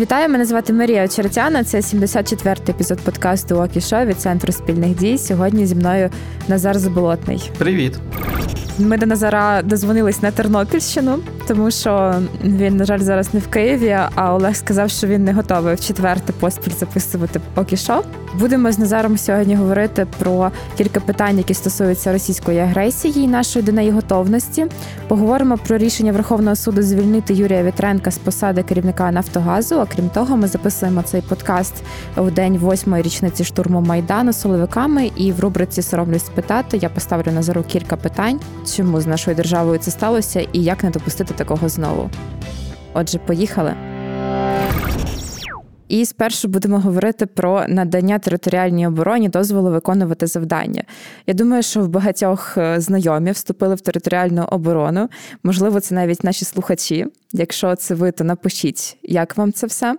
Вітаю, мене звати Марія Очеретяна. Це 74-й епізод подкасту Окі Шо від центру спільних дій. Сьогодні зі мною Назар Заболотний. Привіт. Ми до Назара дозвонились на Тернопільщину, тому що він, на жаль, зараз не в Києві. А Олег сказав, що він не готовий в четверте поспіль записувати поки що. Будемо з Назаром сьогодні говорити про кілька питань, які стосуються російської агресії і нашої до неї готовності. Поговоримо про рішення Верховного суду звільнити Юрія Вітренка з посади керівника Нафтогазу. Окрім того, ми записуємо цей подкаст у день восьмої річниці штурму майдану силовиками. І в рубриці Соромлюсь спитати я поставлю Назару кілька питань чому з нашою державою це сталося і як не допустити такого знову. Отже, поїхали. І спершу будемо говорити про надання територіальній обороні дозволу виконувати завдання. Я думаю, що в багатьох е, знайомі вступили в територіальну оборону. Можливо, це навіть наші слухачі. Якщо це ви, то напишіть, як вам це все.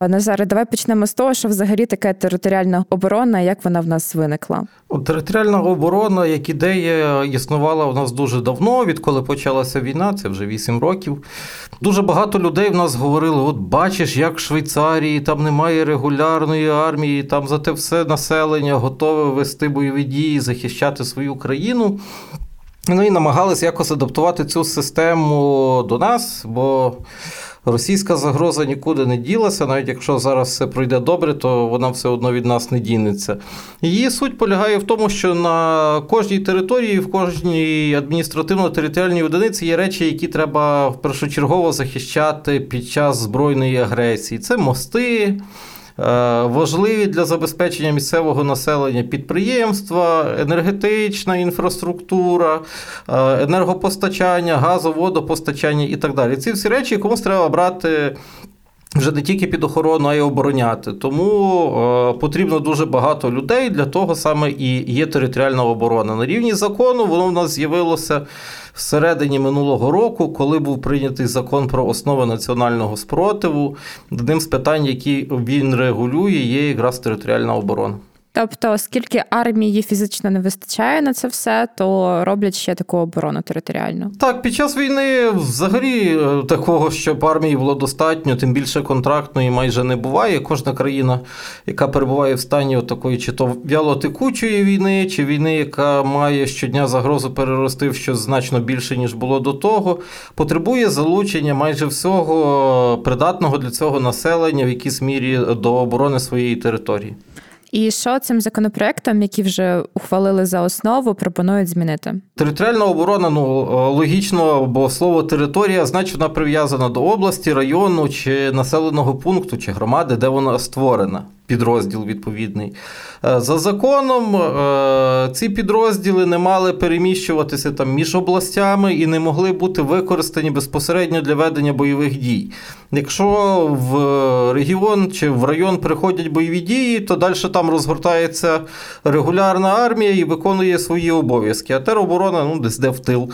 Назаре, давай почнемо з того, що взагалі таке територіальна оборона, як вона в нас виникла. Територіальна оборона, як ідея, існувала в нас дуже давно, відколи почалася війна, це вже 8 років. Дуже багато людей в нас говорили: от бачиш, як в Швейцарії там немає регулярної армії, там за те все населення готове вести бойові дії, захищати свою країну. Ну і намагалися якось адаптувати цю систему до нас, бо російська загроза нікуди не ділася, навіть якщо зараз все пройде добре, то вона все одно від нас не дінеться. Її суть полягає в тому, що на кожній території, в кожній адміністративно-територіальній одиниці є речі, які треба першочергово захищати під час збройної агресії. Це мости. Е, важливі для забезпечення місцевого населення підприємства, енергетична інфраструктура, е, енергопостачання, газоводопостачання і так далі. Ці всі речі комусь треба брати. Вже не тільки під охорону, а й обороняти. Тому е, потрібно дуже багато людей для того саме і є територіальна оборона. На рівні закону воно в нас з'явилося всередині минулого року, коли був прийнятий закон про основи національного спротиву, одним з питань, які він регулює, є якраз територіальна оборона. Тобто, оскільки армії фізично не вистачає на це все, то роблять ще таку оборону територіальну. Так, під час війни взагалі е, такого, щоб армії було достатньо, тим більше контрактної майже не буває. Кожна країна, яка перебуває в стані такої чи то вялотекучої війни, чи війни, яка має щодня загрозу перерости в щось значно більше, ніж було до того, потребує залучення майже всього придатного для цього населення в якійсь мірі до оборони своєї території. І що цим законопроектом, який вже ухвалили за основу, пропонують змінити? Територіальна оборона ну логічно, бо слово територія значить вона прив'язана до області, району чи населеного пункту чи громади, де вона створена підрозділ відповідний. Е, за законом е, ці підрозділи не мали переміщуватися там між областями і не могли бути використані безпосередньо для ведення бойових дій. Якщо в регіон чи в район приходять бойові дії, то далі там розгортається регулярна армія і виконує свої обов'язки. А тероборона ну, десь де в тил.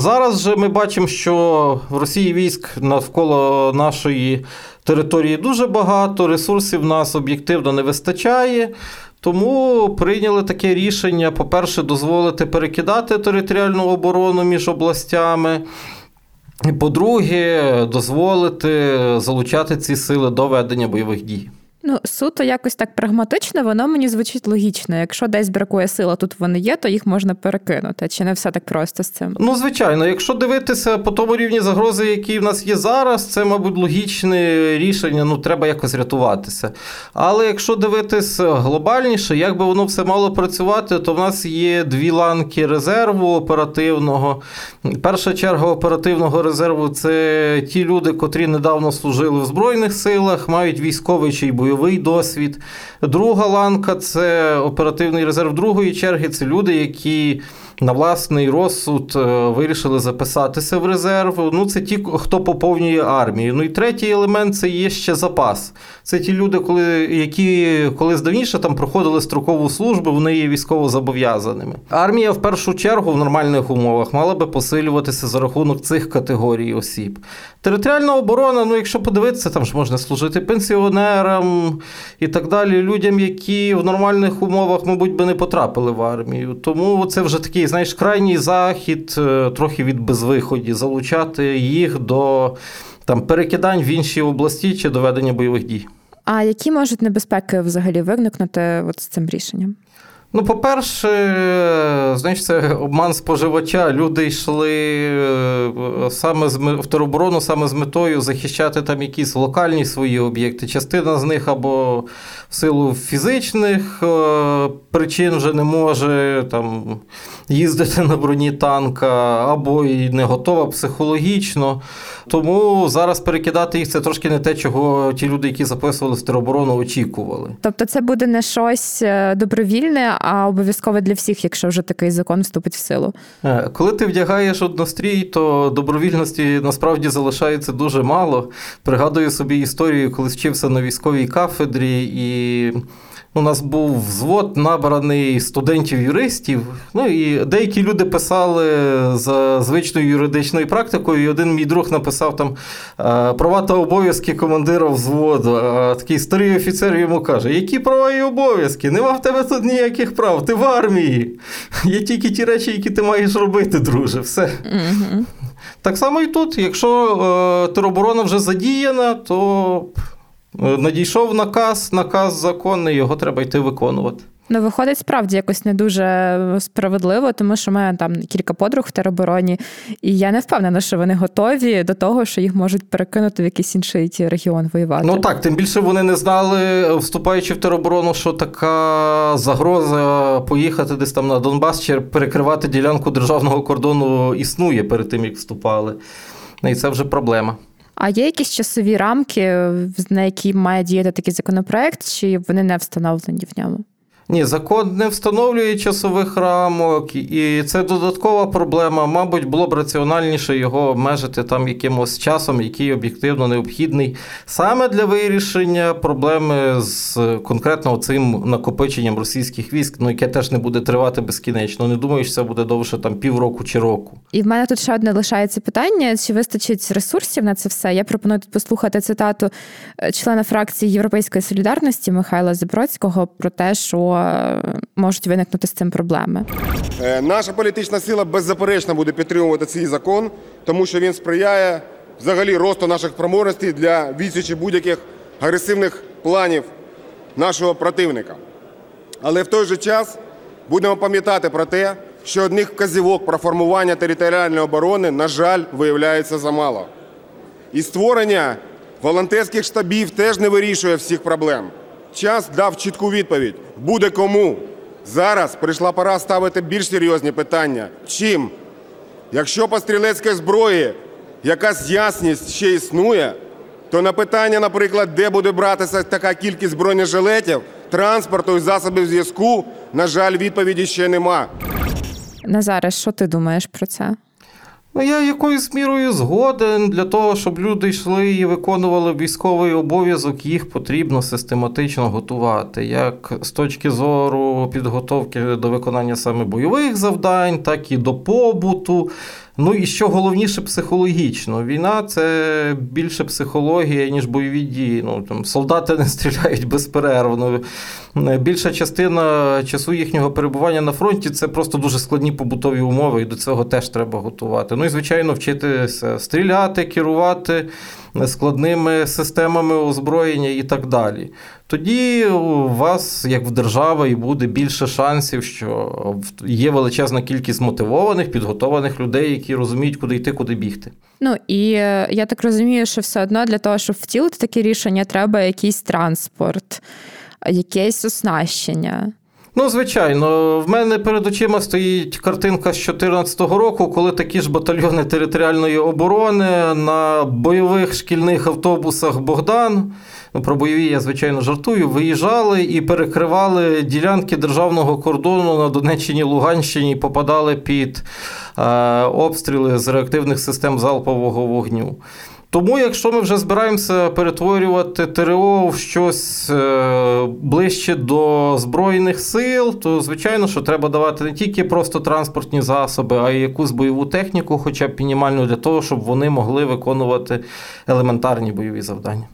Зараз же ми бачимо, що в Росії військ навколо нашої території дуже багато, ресурсів нас об'єктивно не вистачає. Тому прийняли таке рішення: по-перше, дозволити перекидати територіальну оборону між областями. По-друге, дозволити залучати ці сили до ведення бойових дій. Ну, суто якось так прагматично, воно мені звучить логічно. Якщо десь бракує сила, тут вони є, то їх можна перекинути. Чи не все так просто з цим? Ну, звичайно, якщо дивитися по тому рівні загрози, які в нас є зараз, це, мабуть, логічне рішення, ну треба якось рятуватися. Але якщо дивитися глобальніше, як би воно все мало працювати, то в нас є дві ланки резерву оперативного. Перша черга оперативного резерву це ті люди, котрі недавно служили в Збройних силах, мають військовий чи бойовий бойовий досвід. Друга ланка це оперативний резерв другої черги. Це люди, які на власний розсуд е, вирішили записатися в резерв. Ну, це ті, хто поповнює армію. Ну і третій елемент це є ще запас. Це ті люди, коли, які колись давніше там проходили строкову службу, вони є військово зобов'язаними. Армія в першу чергу в нормальних умовах мала би посилюватися за рахунок цих категорій осіб. Територіальна оборона, ну якщо подивитися, там ж можна служити пенсіонерам і так далі, людям, які в нормальних умовах, мабуть, би не потрапили в армію. Тому це вже такий знаєш, крайній захід, е, трохи від безвиході, залучати їх до там перекидань в інші області чи доведення бойових дій. А які можуть небезпеки взагалі виникнути от з цим рішенням? Ну, по-перше, значить, це обман споживача. Люди йшли е, саме з в тероборону саме з метою захищати там якісь локальні свої об'єкти. Частина з них або в силу фізичних е, причин вже не може там їздити на броні танка, або і не готова психологічно. Тому зараз перекидати їх це трошки не те, чого ті люди, які записували в тероборону, очікували. Тобто, це буде не щось е, добровільне, а обов'язково для всіх, якщо вже такий закон вступить в силу. Е, коли ти вдягаєш однострій, то добровільності насправді залишається дуже мало. Пригадую собі історію, коли вчився на військовій кафедрі і. У нас був взвод набраний студентів-юристів. Ну і деякі люди писали за звичною юридичною практикою. і Один мій друг написав там «Е, права та обов'язки командира взводу. А такий старий офіцер йому каже: Які права і обов'язки? Нема в тебе тут ніяких прав, ти в армії. Є тільки ті речі, які ти маєш робити, друже. Все. Угу. Так само і тут. Якщо е, тероборона вже задіяна, то. Е, надійшов наказ, наказ законний, його треба йти виконувати. Ну, виходить, справді якось не дуже справедливо, тому що ми там кілька подруг в теробороні, і я не впевнена, що вони готові до того, що їх можуть перекинути в якийсь інший регіон воювати. Ну так, тим більше вони не знали, вступаючи в тероборону, що така загроза поїхати десь там на Донбас чи перекривати ділянку державного кордону існує перед тим, як вступали. І це вже проблема. А є якісь часові рамки, на які має діяти такий законопроект, чи вони не встановлені в ньому? Ні, закон не встановлює часових рамок, і це додаткова проблема. Мабуть, було б раціональніше його обмежити там якимось часом, який об'єктивно необхідний, саме для вирішення проблеми з конкретно цим накопиченням російських військ, ну яке теж не буде тривати безкінечно. Не думаю, що це буде довше там півроку чи року. І в мене тут ще одне лишається питання: чи вистачить ресурсів на це все? Я пропоную тут послухати цитату е, члена фракції Європейської солідарності Михайла Забродського про те, що можуть виникнути з цим проблеми. Е, наша політична сила беззаперечно буде підтримувати цей закон, тому що він сприяє взагалі росту наших спроможностей для відсічі будь-яких агресивних планів нашого противника. Але в той же час будемо пам'ятати про те, що одних вказівок про формування територіальної оборони, на жаль, виявляється замало. І створення волонтерських штабів теж не вирішує всіх проблем. Час дав чітку відповідь: буде кому. Зараз прийшла пора ставити більш серйозні питання. Чим? Якщо по стрілецькій зброї якась ясність ще існує, то на питання, наприклад, де буде братися така кількість бронежилетів, транспорту і засобів зв'язку, на жаль, відповіді ще нема. Назаре, що ти думаєш про це? Ну, я якоюсь мірою згоден для того, щоб люди йшли і виконували військовий обов'язок, їх потрібно систематично готувати, як з точки зору підготовки до виконання саме бойових завдань, так і до побуту. Ну і що головніше, психологічно. Війна це більше психологія, ніж бойові дії. Ну, там, Солдати не стріляють безперервно. Більша частина часу їхнього перебування на фронті це просто дуже складні побутові умови, і до цього теж треба готувати. Ну і, звичайно, вчитися стріляти, керувати складними системами озброєння і так далі. Тоді у вас, як в держави, і буде більше шансів, що є величезна кількість мотивованих, підготованих людей, які розуміють, куди йти, куди бігти. Ну і е, я так розумію, що все одно для того, щоб втілити таке рішення, треба якийсь транспорт, якесь оснащення. Ну, звичайно, в мене перед очима стоїть картинка з 2014 року, коли такі ж батальйони територіальної оборони на бойових шкільних автобусах Богдан. Ну, про бойові я, звичайно, жартую, виїжджали і перекривали ділянки державного кордону на Донеччині, Луганщині і попадали під е, обстріли з реактивних систем залпового вогню. Тому, якщо ми вже збираємося перетворювати ТРО в щось е, ближче до Збройних сил, то звичайно, що треба давати не тільки просто транспортні засоби, а й якусь бойову техніку, хоча б мінімальну для того, щоб вони могли виконувати елементарні бойові завдання.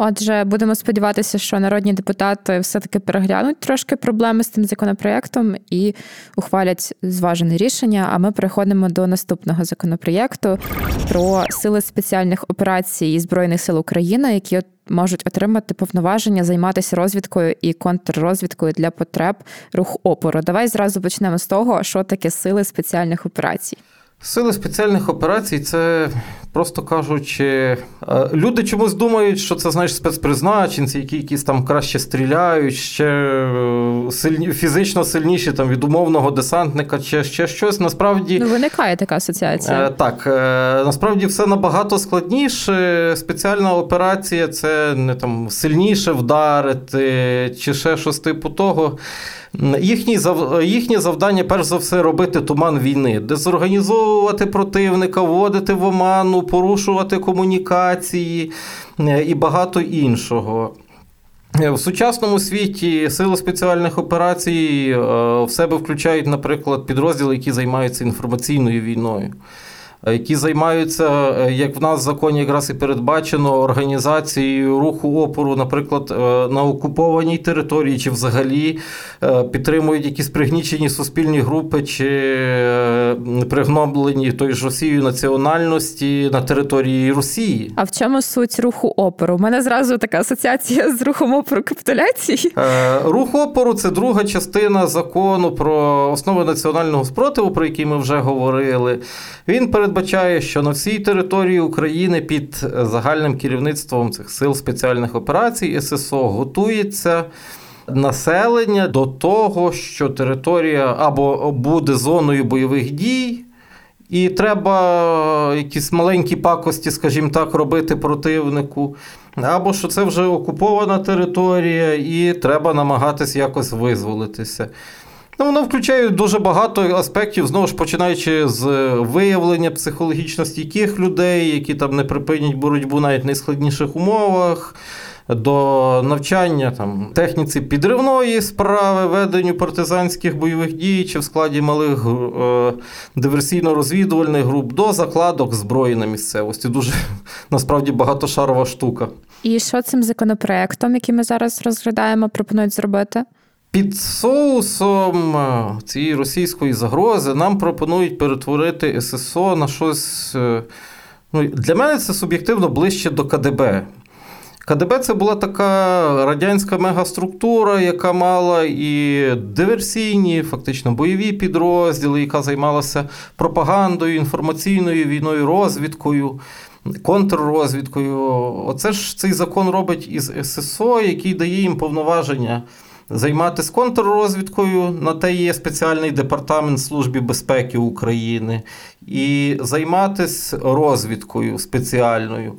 Отже, будемо сподіватися, що народні депутати все-таки переглянуть трошки проблеми з цим законопроєктом і ухвалять зважене рішення. А ми переходимо до наступного законопроєкту про сили спеціальних операцій Збройних сил України, які можуть отримати повноваження займатися розвідкою і контррозвідкою для потреб рух опору. Давай зразу почнемо з того, що таке сили спеціальних операцій. Сили спеціальних операцій це, просто кажучи, е, люди чомусь думають, що це знаєш спецпризначенці, які якісь там краще стріляють, ще е, сильні, фізично сильніші там від умовного десантника, чи ще щось. Насправді ну виникає така асоціація. Е, так, насправді все набагато складніше. Спеціальна операція це не там сильніше вдарити, чи ще щось типу того. Їхні їхнє завдання, перш за все, робити туман війни, дезорганізовувати противника, вводити в оману, порушувати комунікації е, і багато іншого. Е, в сучасному світі сили спеціальних операцій е, в себе включають, наприклад, підрозділи, які займаються інформаційною війною. Е, які займаються, е, як в нас в законі якраз і передбачено організацією руху опору, наприклад, е, на окупованій території, чи взагалі підтримують якісь пригнічені суспільні групи, чи пригноблені той ж Росією національності на території Росії. А в чому суть руху опору? У мене зразу така асоціація з рухом опору капітуляції. Рух опору це друга частина закону про основи національного спротиву, про який ми вже говорили. Він перед передбачає, що на всій території України під загальним керівництвом цих сил спеціальних операцій ССО готується. Населення до того, що територія або буде зоною бойових дій, і треба якісь маленькі пакості, скажімо так, робити противнику, або що це вже окупована територія, і треба намагатись якось визволитися. Ну, Воно включає дуже багато аспектів, знову ж починаючи з виявлення психологічно стійких людей, які там не припинять боротьбу навіть в найскладніших умовах. До навчання там техніці підривної справи, веденню партизанських бойових дій чи в складі малих е, диверсійно-розвідувальних груп до закладок зброї на місцевості. Дуже насправді багатошарова штука. І що цим законопроектом, який ми зараз розглядаємо, пропонують зробити? Під соусом е, цієї російської загрози нам пропонують перетворити ССО на щось. Е, ну, Для мене це суб'єктивно ближче до КДБ. КДБ це була така радянська мегаструктура, яка мала і диверсійні, фактично бойові підрозділи, яка займалася пропагандою, інформаційною війною, розвідкою, контррозвідкою. Оце ж цей закон робить із ССО, який дає їм повноваження займатися контррозвідкою, на те є спеціальний департамент Служби безпеки України, і займатися розвідкою спеціальною.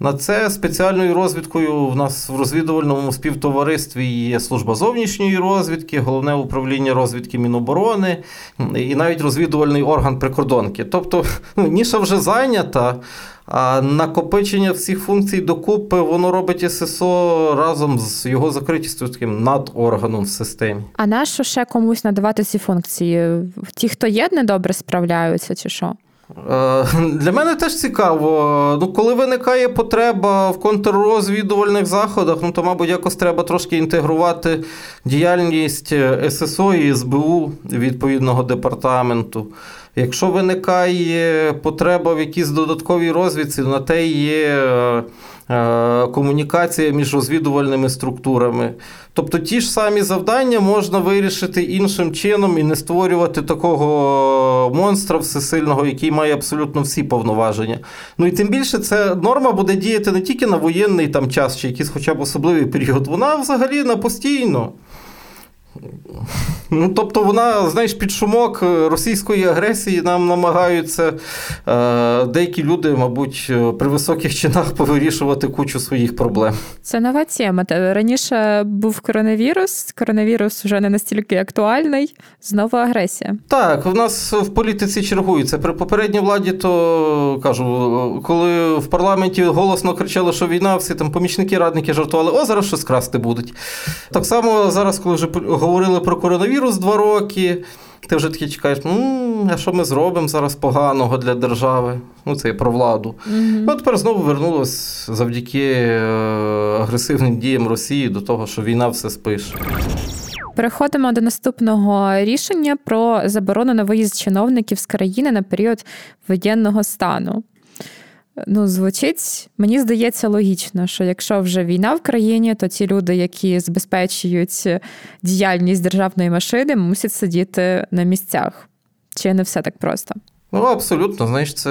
На це спеціальною розвідкою в нас в розвідувальному співтоваристві є служба зовнішньої розвідки, головне управління розвідки Міноборони і навіть розвідувальний орган прикордонки. Тобто ну, ніша вже зайнята. А накопичення всіх функцій докупи воно робить ССО разом з його закритістю таким надорганом в системі. А нащо ще комусь надавати ці функції? Ті, хто є, недобре справляються, чи що? Е, для мене теж цікаво. Ну, Коли виникає потреба в контррозвідувальних заходах, ну то, мабуть, якось треба трошки інтегрувати діяльність ССО і СБУ відповідного департаменту. Якщо виникає потреба в якійсь додатковій розвідці, на те є е, е, комунікація між розвідувальними структурами. Тобто ті ж самі завдання можна вирішити іншим чином і не створювати такого монстра всесильного, який має абсолютно всі повноваження. Ну і тим більше ця норма буде діяти не тільки на воєнний там час чи якийсь хоча б особливий період, вона взагалі на постійно. Ну, Тобто вона, знаєш, під шумок е, російської агресії нам намагаються е, деякі люди, мабуть, е, при високих чинах повирішувати кучу своїх проблем. Це нова тема. Раніше був коронавірус, коронавірус вже не настільки актуальний, знову агресія. Так, в нас в політиці чергується. При попередній владі, то кажу, коли в парламенті голосно кричали, що війна, всі там помічники, радники жартували, о, зараз щось красти будуть. Так само зараз, коли вже говорили про коронавірус два роки. Ти вже такий чекаєш, ну, а що ми зробимо зараз поганого для держави? Ну, це про владу. Mm-hmm. Ну, тепер знову вернулось завдяки е, агресивним діям Росії до того, що війна все спише. Переходимо до наступного рішення про заборону на виїзд чиновників з країни на період воєнного стану. Ну, звучить, мені здається, логічно, що якщо вже війна в країні, то ті люди, які забезпечують діяльність державної машини, мусять сидіти на місцях. Чи не все так просто? Ну, абсолютно, знаєш, це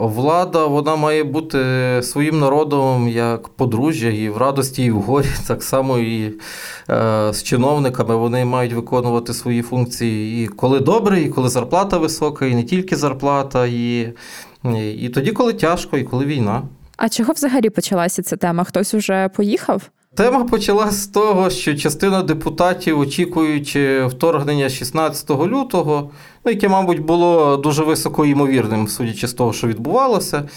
влада, вона має бути своїм народом як подружжя, і в радості, і в горі. Так само і е, з чиновниками вони мають виконувати свої функції і коли добре, і коли зарплата висока, і не тільки зарплата, і, і тоді, коли тяжко, і коли війна. А чого взагалі почалася ця тема? Хтось уже поїхав? Тема почалася з того, що частина депутатів, очікуючи вторгнення 16 лютого, ну, яке, мабуть, було дуже високо ймовірним, судячи з того, що відбувалося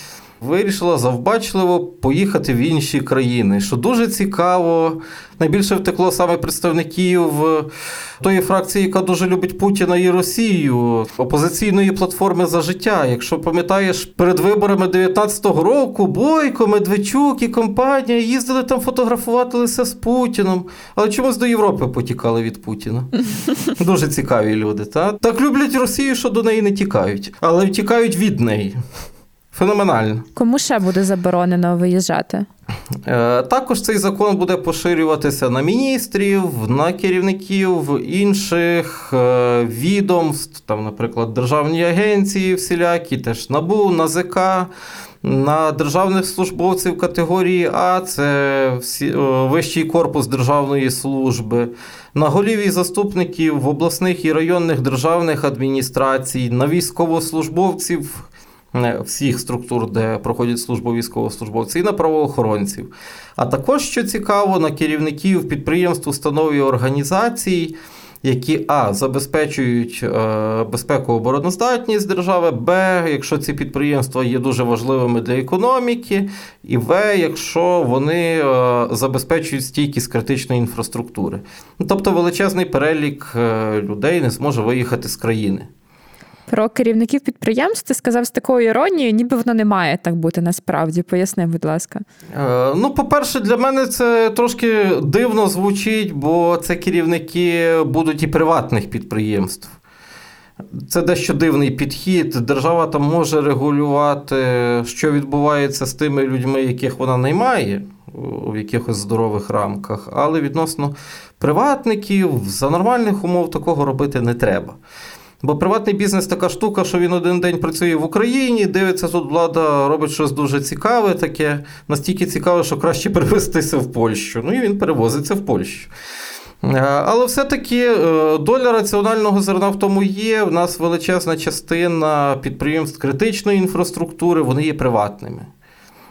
вирішила завбачливо поїхати в інші країни, що дуже цікаво. Найбільше втекло саме представників тої фракції, яка дуже любить Путіна і Росію, опозиційної платформи за життя. Якщо пам'ятаєш, перед виборами 19-го року Бойко, Медведчук і компанія їздили там фотографуватися з Путіном, але чомусь до Європи потікали від Путіна. Дуже цікаві люди. Та? Так люблять Росію, що до неї не тікають, але втікають від неї. Феноменально. Кому ще буде заборонено виїжджати? Е, також цей закон буде поширюватися на міністрів, на керівників інших е, відомств, там, наприклад, державні агенції, всілякі, теж НАБУ, НАЗК, на державних службовців категорії А, це всі, е, вищий корпус державної служби, на голів і заступників обласних і районних державних адміністрацій, на військовослужбовців всіх структур, де проходять службу військовослужбовці, і на правоохоронців. А також, що цікаво, на керівників підприємств, установ і організацій. Які А забезпечують е, безпеку обороноздатність держави, Б, якщо ці підприємства є дуже важливими для економіки, і В, якщо вони е, забезпечують стійкість критичної інфраструктури. Ну, тобто величезний перелік е, людей не зможе виїхати з країни. Про керівників підприємств ти сказав з такою іронією, ніби воно не має так бути насправді. Поясни, будь ласка. Е, ну, по-перше, для мене це трошки дивно звучить, бо це керівники будуть і приватних підприємств. Це дещо дивний підхід. Держава там може регулювати, що відбувається з тими людьми, яких вона наймає в якихось здорових рамках, але відносно приватників за нормальних умов такого робити не треба. Бо приватний бізнес така штука, що він один день працює в Україні, дивиться, тут влада робить щось дуже цікаве, таке, настільки цікаве, що краще перевестися в Польщу. Ну і він перевозиться в Польщу. Е, але все-таки е, доля раціонального зерна в тому є. В нас величезна частина підприємств критичної інфраструктури, вони є приватними.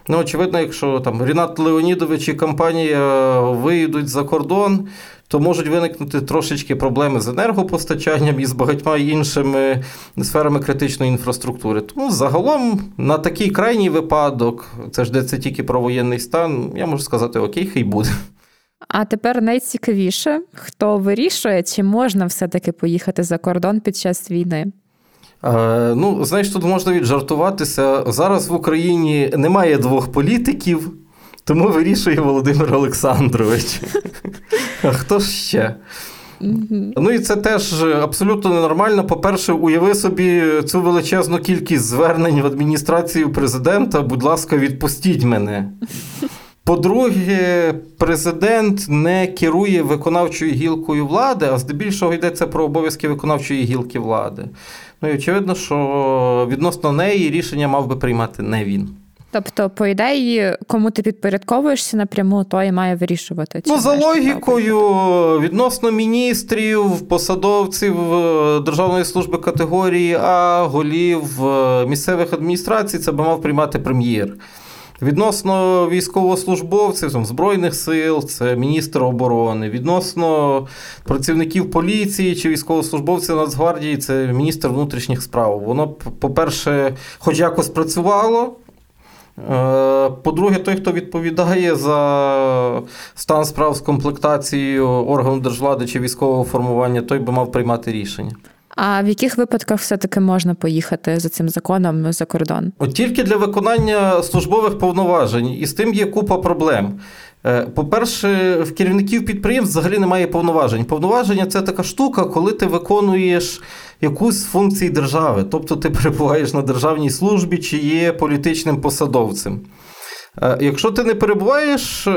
Ну, очевидно, якщо там Рінат Леонідович і компанія виїдуть за кордон, то можуть виникнути трошечки проблеми з енергопостачанням і з багатьма іншими сферами критичної інфраструктури. Тому загалом на такий крайній випадок, це ж де це тільки про воєнний стан, я можу сказати, окей, хай буде. А тепер найцікавіше, хто вирішує, чи можна все-таки поїхати за кордон під час війни. Е, ну, знаєш, тут можна віджартуватися. Зараз в Україні немає двох політиків, тому вирішує Володимир Олександрович. А хто ж ще? Ну і це теж абсолютно ненормально. По-перше, уяви собі цю величезну кількість звернень в адміністрацію президента. Будь ласка, відпустіть мене. По-друге, президент не керує виконавчою гілкою влади, а здебільшого йдеться про обов'язки виконавчої гілки влади. Ну і очевидно, що відносно неї рішення мав би приймати не він. Тобто, по ідеї, кому ти підпорядковуєшся напряму, то і має вирішувати. Ну, за логікою, відносно міністрів, посадовців е, Державної служби категорії А, голів е, місцевих адміністрацій, це би мав приймати прем'єр. Відносно військовослужбовців там, Збройних сил, це міністр оборони, відносно працівників поліції чи військовослужбовців Нацгвардії, це міністр внутрішніх справ. Воно, по-перше, хоч якось працювало. Е, по-друге, той, хто відповідає за стан справ з комплектацією органу держвлади чи військового формування, той би мав приймати рішення. А в яких випадках все-таки можна поїхати за цим законом за кордон? От тільки для виконання службових повноважень, і з тим є купа проблем. Е, по-перше, в керівників підприємств взагалі немає повноважень. Повноваження це така штука, коли ти виконуєш якусь з функцій держави, тобто ти перебуваєш на державній службі чи є політичним посадовцем. Е, якщо ти не перебуваєш е,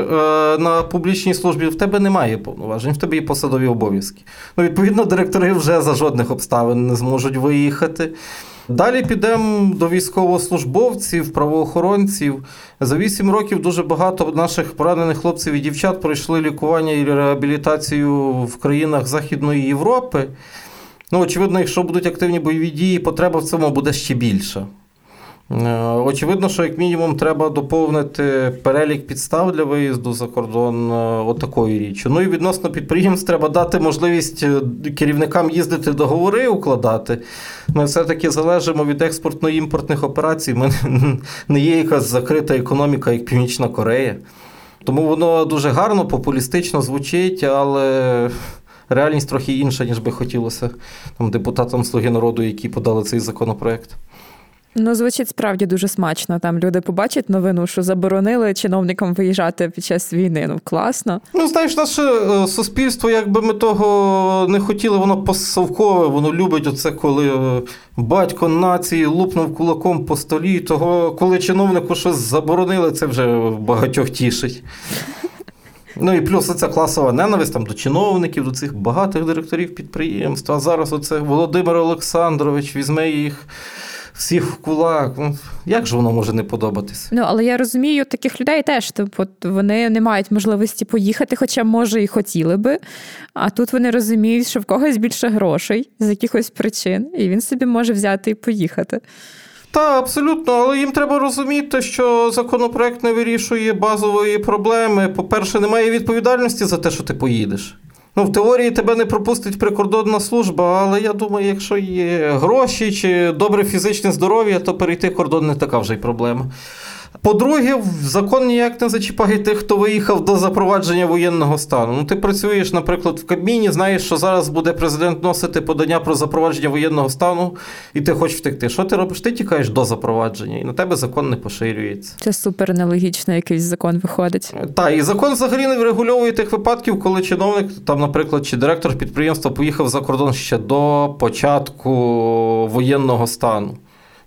на публічній службі, в тебе немає повноважень, в тебе є посадові обов'язки. Ну, Відповідно, директори вже за жодних обставин не зможуть виїхати. Далі підемо до військовослужбовців, правоохоронців. За 8 років дуже багато наших поранених хлопців і дівчат пройшли лікування і реабілітацію в країнах Західної Європи. Ну, очевидно, якщо будуть активні бойові дії, потреба в цьому буде ще більша. Е, очевидно, що як мінімум треба доповнити перелік підстав для виїзду за кордон е, отакою річчю. Ну і відносно підприємств треба дати можливість е, керівникам їздити договори укладати. Ми все-таки залежимо від експортно-імпортних операцій. Ми не є якась закрита економіка, як Північна Корея. Тому воно дуже гарно, популістично звучить, але. Реальність трохи інша, ніж би хотілося там, депутатам Слуги народу, які подали цей законопроект. Ну, звучить справді дуже смачно. Там люди побачать новину, що заборонили чиновникам виїжджати під час війни. Ну класно. Ну, знаєш, наше е, суспільство, якби ми того не хотіли, воно посовкове, воно любить оце, коли е, батько нації лупнув кулаком по столі. Того, коли чиновнику щось заборонили, це вже багатьох тішить. Ну і плюс оця класова ненависть там, до чиновників, до цих багатих директорів підприємств. А зараз оце Володимир Олександрович візьме їх всіх в кулак. Ну, Як же воно може не подобатись? Ну, але я розумію таких людей теж. Тобто вони не мають можливості поїхати, хоча, може, і хотіли би. А тут вони розуміють, що в когось більше грошей з якихось причин, і він собі може взяти і поїхати. Так, абсолютно, але їм треба розуміти, що законопроект не вирішує базової проблеми. По-перше, немає відповідальності за те, що ти поїдеш. Ну, в теорії тебе не пропустить прикордонна служба, але я думаю, якщо є гроші чи добре фізичне здоров'я, то перейти кордон не така вже й проблема. По-друге, закон ніяк не зачіпає тих, хто виїхав до запровадження воєнного стану. Ну, ти працюєш, наприклад, в Кабміні, знаєш, що зараз буде президент носити подання про запровадження воєнного стану, і ти хочеш втекти. Що ти робиш? Ти тікаєш до запровадження, і на тебе закон не поширюється. Це супер нелогічно, якийсь закон виходить. Так, і закон взагалі не врегульовує тих випадків, коли чиновник, там, наприклад, чи директор підприємства поїхав за кордон ще до початку воєнного стану.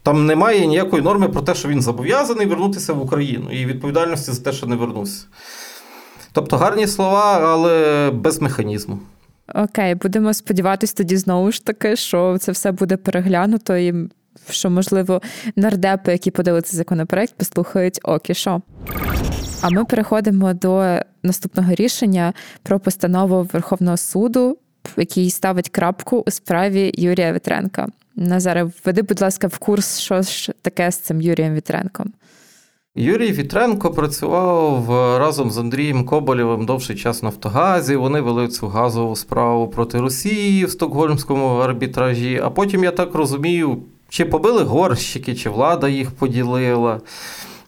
Там немає ніякої норми про те, що він зобов'язаний вернутися в Україну і відповідальності за те, що не вернувся. Тобто гарні слова, але без механізму. Окей, будемо сподіватися тоді знову ж таки, що це все буде переглянуто, і що, можливо, нардепи, які подали цей законопроект, послухають окі що. А ми переходимо до наступного рішення про постанову Верховного суду, який ставить крапку у справі Юрія Вітренка. Назаре, введи, будь ласка, в курс, що ж таке з цим Юрієм Вітренком. Юрій Вітренко працював разом з Андрієм Коболєвим довший час в Нафтогазі. Вони вели цю газову справу проти Росії в стокгольмському арбітражі. А потім, я так розумію, чи побили горщики, чи влада їх поділила.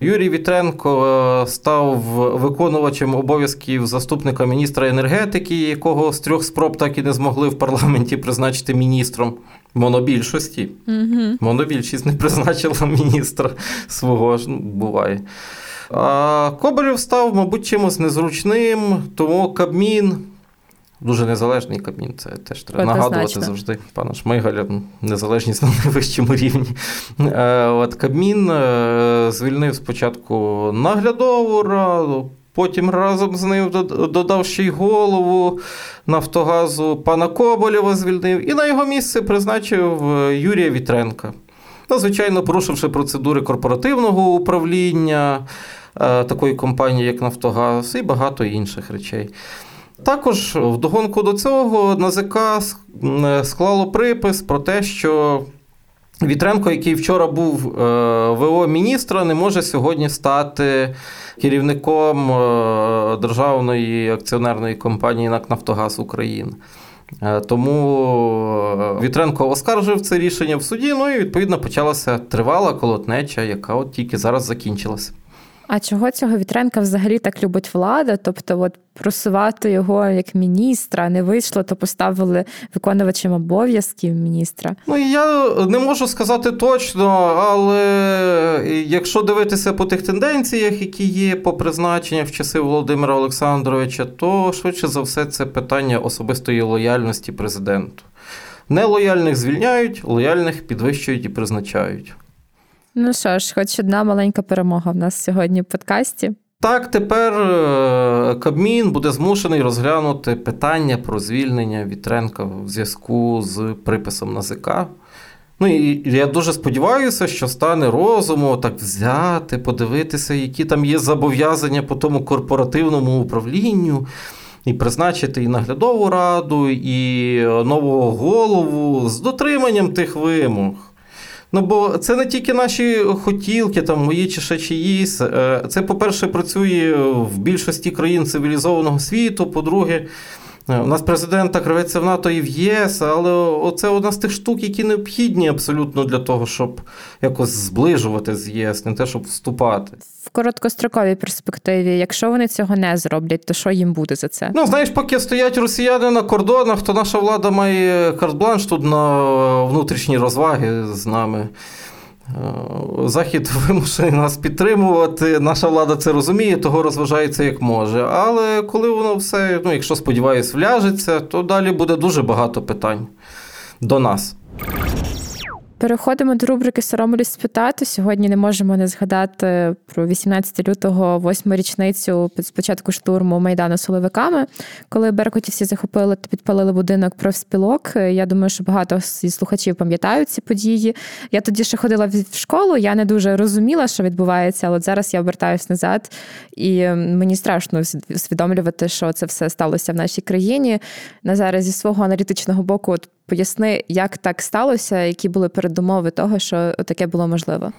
Юрій Вітренко е, став виконувачем обов'язків заступника міністра енергетики, якого з трьох спроб так і не змогли в парламенті призначити міністром монобільшості. Угу. Монобільшість не призначила міністра свого ж ну, буває. А Коболєв став, мабуть, чимось незручним, тому Кабмін. Дуже незалежний Кабмін, це теж треба Однозначно. нагадувати завжди. Пана Шмигаля, незалежність на найвищому рівні. Е, от Кабмін е, звільнив спочатку наглядову раду, потім разом з ним додав ще й голову Нафтогазу пана Коболєва звільнив і на його місце призначив е, Юрія Вітренка. Ну, звичайно, порушивши процедури корпоративного управління такої компанії, як Нафтогаз, і багато інших речей. Також вдогонку до цього НАЗК склало припис про те, що Вітренко, який вчора був е, ВО міністра, не може сьогодні стати керівником е, державної акціонерної компанії НАК Нафтогаз України. Е, тому Вітренко оскаржив це рішення в суді. Ну і відповідно почалася тривала колотнеча, яка от тільки зараз закінчилася. А чого цього Вітренка взагалі так любить влада? Тобто, от просувати його як міністра не вийшло, то поставили виконувачем обов'язків міністра. Ну я не можу сказати точно, але якщо дивитися по тих тенденціях, які є по призначеннях в часи Володимира Олександровича, то швидше за все це питання особистої лояльності президенту. Нелояльних звільняють, лояльних підвищують і призначають. Ну що ж, хоч одна маленька перемога в нас сьогодні в подкасті. Так, тепер е, Кабмін буде змушений розглянути питання про звільнення Вітренка в зв'язку з приписом НАЗК. Ну і я дуже сподіваюся, що стане розуму так взяти, подивитися, які там є зобов'язання по тому корпоративному управлінню, і призначити і наглядову раду, і нового голову з дотриманням тих вимог. Ну, бо це не тільки наші хотілки, там мої чи ще чиїсь. Е, це, по-перше, працює в більшості країн цивілізованого світу. По-друге, у нас президент так рветься в НАТО і в ЄС, але оце одна з тих штук, які необхідні абсолютно для того, щоб якось зближувати з ЄС, не те, щоб вступати. В короткостроковій перспективі, якщо вони цього не зроблять, то що їм буде за це? Ну знаєш, поки стоять росіяни на кордонах, то наша влада має карт-бланш тут на внутрішні розваги з нами. Е, Захід вимушений нас підтримувати. Наша влада це розуміє, того розважається як може. Але коли воно все, ну якщо сподіваюсь, вляжеться, то далі буде дуже багато питань до нас. Переходимо до рубрики Соромлюсь спитати. Сьогодні не можемо не згадати про 18 лютого, восьму річницю спочатку штурму Майдану Соловиками, коли беркутівці захопили та підпалили будинок профспілок. Я думаю, що багато зі слухачів пам'ятають ці події. Я тоді ще ходила в школу, я не дуже розуміла, що відбувається, але от зараз я обертаюсь назад, і мені страшно усвідомлювати, що це все сталося в нашій країні. На зараз зі свого аналітичного боку, Поясни, як так сталося, які були передумови того, що таке було можливо.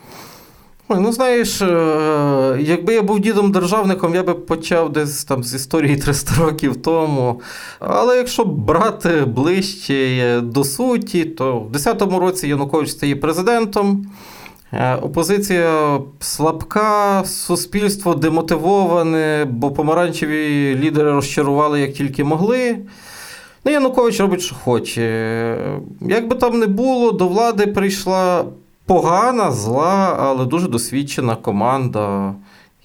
Ой, ну знаєш, е, якби я був дідом державником, я би почав десь там з історії 300 років тому. Але якщо брати ближче до суті, то в 10-му році Янукович стає президентом. Е, опозиція слабка, суспільство демотивоване, бо помаранчеві лідери розчарували як тільки могли. Ну, Янукович робить, що хоче. Як би там не було, до влади прийшла погана, зла, але дуже досвідчена команда.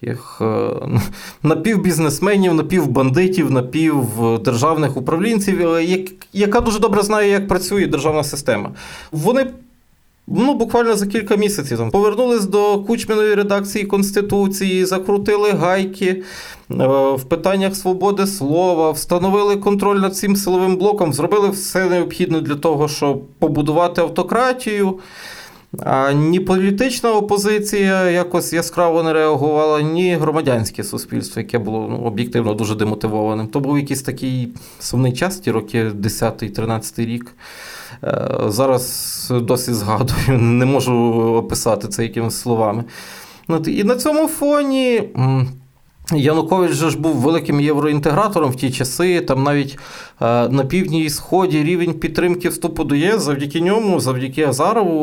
Їх е, напівбізнесменів, напівбандитів, напівдержавних управлінців, яка дуже добре знає, як працює державна система. Вони ну, буквально за кілька місяців там повернулись до кучміної редакції Конституції, закрутили гайки, Е, в питаннях свободи слова, встановили контроль над цим силовим блоком, зробили все необхідне для того, щоб побудувати автократію. А ні політична опозиція якось яскраво не реагувала, ні громадянське суспільство, яке було ну, об'єктивно дуже демотивованим. То був якийсь такий сумний час, ті роки 10-13 рік. Е, зараз досі згадую, не можу описати це якимись словами. І на цьому фоні. Янукович же ж був великим євроінтегратором в ті часи. Там навіть е, на півдні і сході рівень підтримки вступу до ЄС завдяки ньому, завдяки Азарову,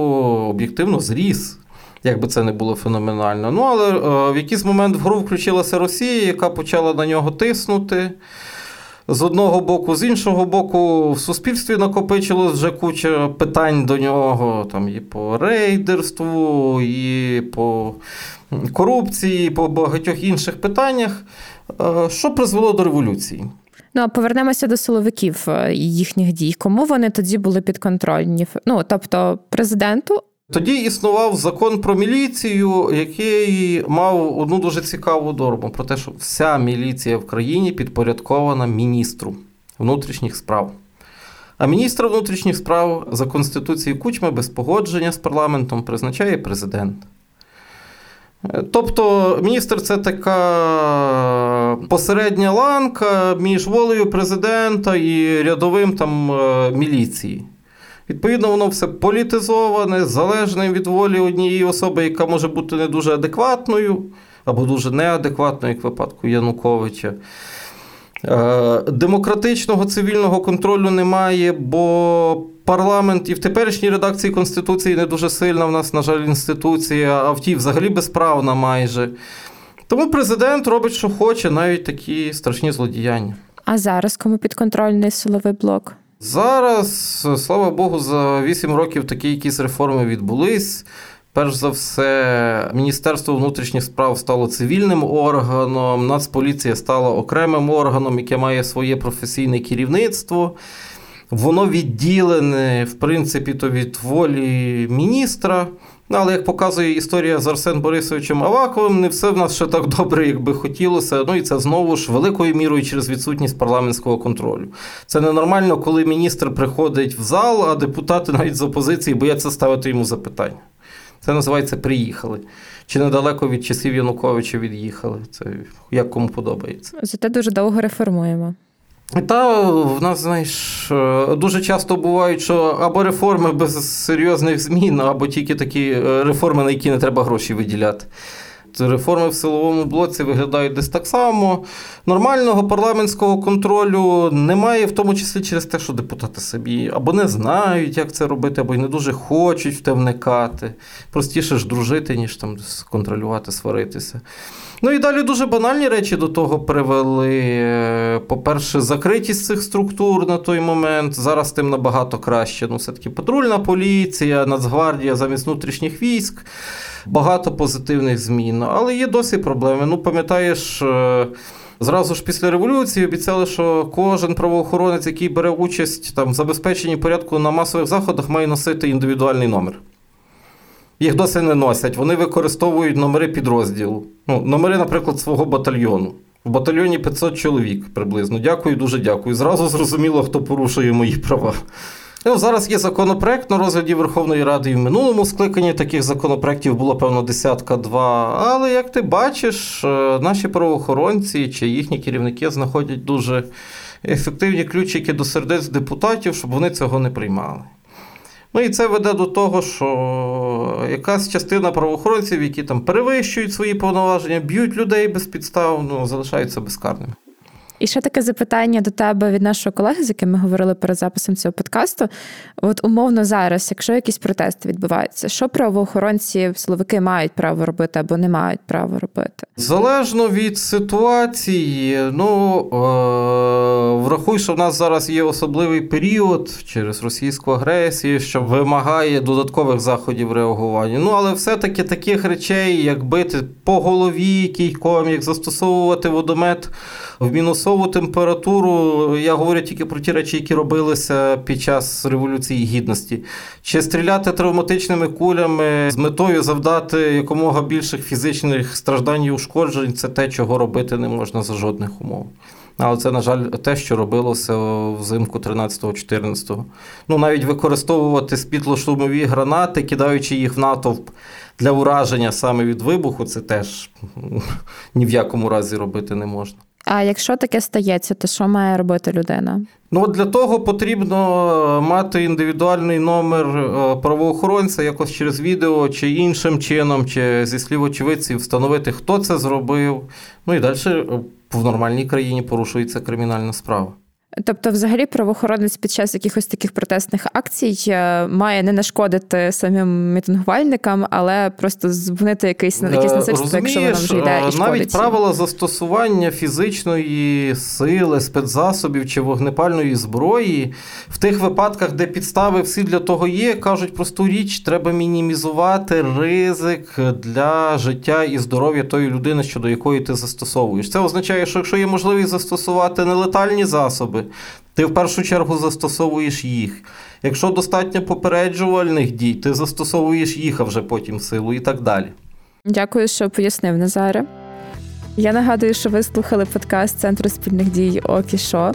об'єктивно зріс. Як би це не було феноменально. Ну, але е, в якийсь момент в гру включилася Росія, яка почала на нього тиснути. З одного боку, з іншого боку, в суспільстві накопичилось вже куча питань до нього, там і по рейдерству, і по корупції, по багатьох інших питаннях, е, що призвело до революції. Ну, а повернемося до силовиків е, їхніх дій. Кому вони тоді були підконтрольні? Ну, тобто, президенту. Тоді існував закон про міліцію, який мав одну дуже цікаву норму про те, що вся міліція в країні підпорядкована міністру внутрішніх справ. А міністра внутрішніх справ за Конституцією Кучми без погодження з парламентом призначає президент. Тобто міністр це така посередня ланка між волею президента і рядовим там е, міліції. Відповідно, воно все політизоване, залежне від волі однієї особи, яка може бути не дуже адекватною або дуже неадекватною, як в випадку Януковича. Е, демократичного цивільного контролю немає, бо парламент і в теперішній редакції Конституції не дуже сильна в нас, на жаль, інституція, а в тій взагалі безправна майже. Тому президент робить, що хоче, навіть такі страшні злодіяння. А зараз кому підконтрольний силовий блок? Зараз, слава Богу, за 8 років такі якісь реформи відбулись. Перш за все, Міністерство внутрішніх справ стало цивільним органом, Нацполіція стала окремим органом, яке має своє професійне керівництво. Воно відділене, в принципі, то від волі міністра. Ну, але як показує історія з Арсен Борисовичем Аваковим, не все в нас ще так добре, як би хотілося. Ну і це знову ж великою мірою через відсутність парламентського контролю. Це ненормально, коли міністр приходить в зал, а депутати навіть з опозиції бояться ставити йому запитання. Це називається приїхали. Чи недалеко від часів Януковича від'їхали. Це як кому подобається. Зате дуже довго реформуємо. Та в нас, знаєш, е, дуже часто бувають, що або реформи без серйозних змін, або тільки такі е, реформи, на які не треба гроші виділяти. Реформи в силовому блоці виглядають десь так само. Нормального парламентського контролю немає, в тому числі через те, що депутати собі або не знають, як це робити, або й не дуже хочуть в те вникати. Простіше ж дружити, ніж там контролювати, сваритися. Ну і далі дуже банальні речі до того привели. По-перше, закритість цих структур на той момент. Зараз тим набагато краще. Ну, все-таки патрульна поліція, Нацгвардія замість внутрішніх військ. Багато позитивних змін. Але є досі проблеми. Ну, пам'ятаєш. Е, зразу ж після революції обіцяли, що кожен правоохоронець, який бере участь там, в забезпеченні порядку на масових заходах, має носити індивідуальний номер. Їх досі не носять. Вони використовують номери підрозділу. Ну, Номери, наприклад, свого батальйону. В батальйоні 500 чоловік приблизно. Дякую, дуже дякую. Зразу зрозуміло, хто порушує мої права. Ну, Зараз є законопроект на розгляді Верховної Ради і в минулому скликанні таких законопроєктів було, певно, десятка-два. Але як ти бачиш, е, наші правоохоронці чи їхні керівники знаходять дуже ефективні ключики до сердець депутатів, щоб вони цього не приймали. Ну і це веде до того, що якась частина правоохоронців, які там перевищують свої повноваження, б'ють людей безпідставно, залишаються безкарними. І ще таке запитання до тебе від нашого колеги, з яким ми говорили перед записом цього подкасту. От умовно зараз, якщо якісь протести відбуваються, що правоохоронці, силовики мають право робити або не мають права робити? Залежно від ситуації, ну е- врахуй, що в нас зараз є особливий період через російську агресію, що вимагає додаткових заходів реагування. Ну але все-таки таких речей, як бити по голові кійком, як застосовувати водомет в мінусову температуру. Я говорю тільки про ті речі, які робилися під час революції гідності. Чи стріляти травматичними кулями з метою завдати якомога більших фізичних страждань і ушкоджень це те, чого робити не можна за жодних умов. Але це, на жаль, те, що робилося взимку 13-14. Ну, навіть використовувати спітлоштурмові гранати, кидаючи їх в натовп для ураження саме від вибуху, це теж ні в якому разі робити не можна. А якщо таке стається, то що має робити людина? Ну для того потрібно мати індивідуальний номер е, правоохоронця, якось через відео чи іншим чином, чи зі слів очевидців встановити, хто це зробив. Ну і далі е, в нормальній країні порушується кримінальна справа. Тобто, взагалі, правоохоронець під час якихось таких протестних акцій е, має не нашкодити самим мітингувальникам, але просто збунити якийсь на якісь е, насильство, якщо воно вже йде і шкодить. навіть правила застосування фізичної сили, спецзасобів чи вогнепальної зброї в тих випадках, де підстави всі для того є, кажуть просту річ, треба мінімізувати ризик для життя і здоров'я тої людини, щодо якої ти застосовуєш. Це означає, що якщо є можливість застосувати нелетальні засоби ти в першу чергу застосовуєш їх. Якщо достатньо попереджувальних дій, ти застосовуєш їх а вже потім силу і так далі. Дякую, що пояснив Назаре. Я нагадую, що ви слухали подкаст Центру спільних дій ОКІШО.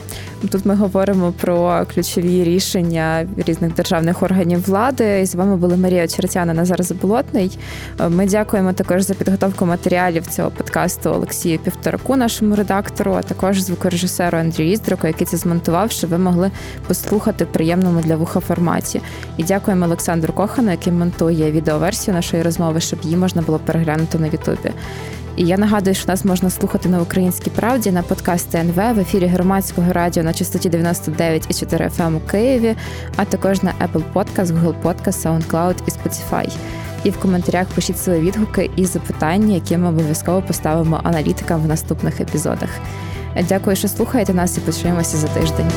Тут ми говоримо про ключові рішення різних державних органів влади. І з вами були Марія Черетяна, Назар Заболотний. Ми дякуємо також за підготовку матеріалів цього подкасту Олексію Півтораку, нашому редактору, а також звукорежисеру Андрію Іздрику, який це змонтував, щоб ви могли послухати в приємному для вуха форматі. І дякуємо Олександру Кохану, який монтує відеоверсію нашої розмови, щоб її можна було переглянути на Ютубі. І я нагадую, що нас можна слухати на українській правді на подкасті НВ в ефірі громадського радіо на частоті 99,4 FM у Києві, а також на Apple Podcast, Google Podcast, SoundCloud і Spotify. І в коментарях пишіть свої відгуки і запитання, які ми обов'язково поставимо аналітикам в наступних епізодах. Дякую, що слухаєте нас і почуємося за тиждень.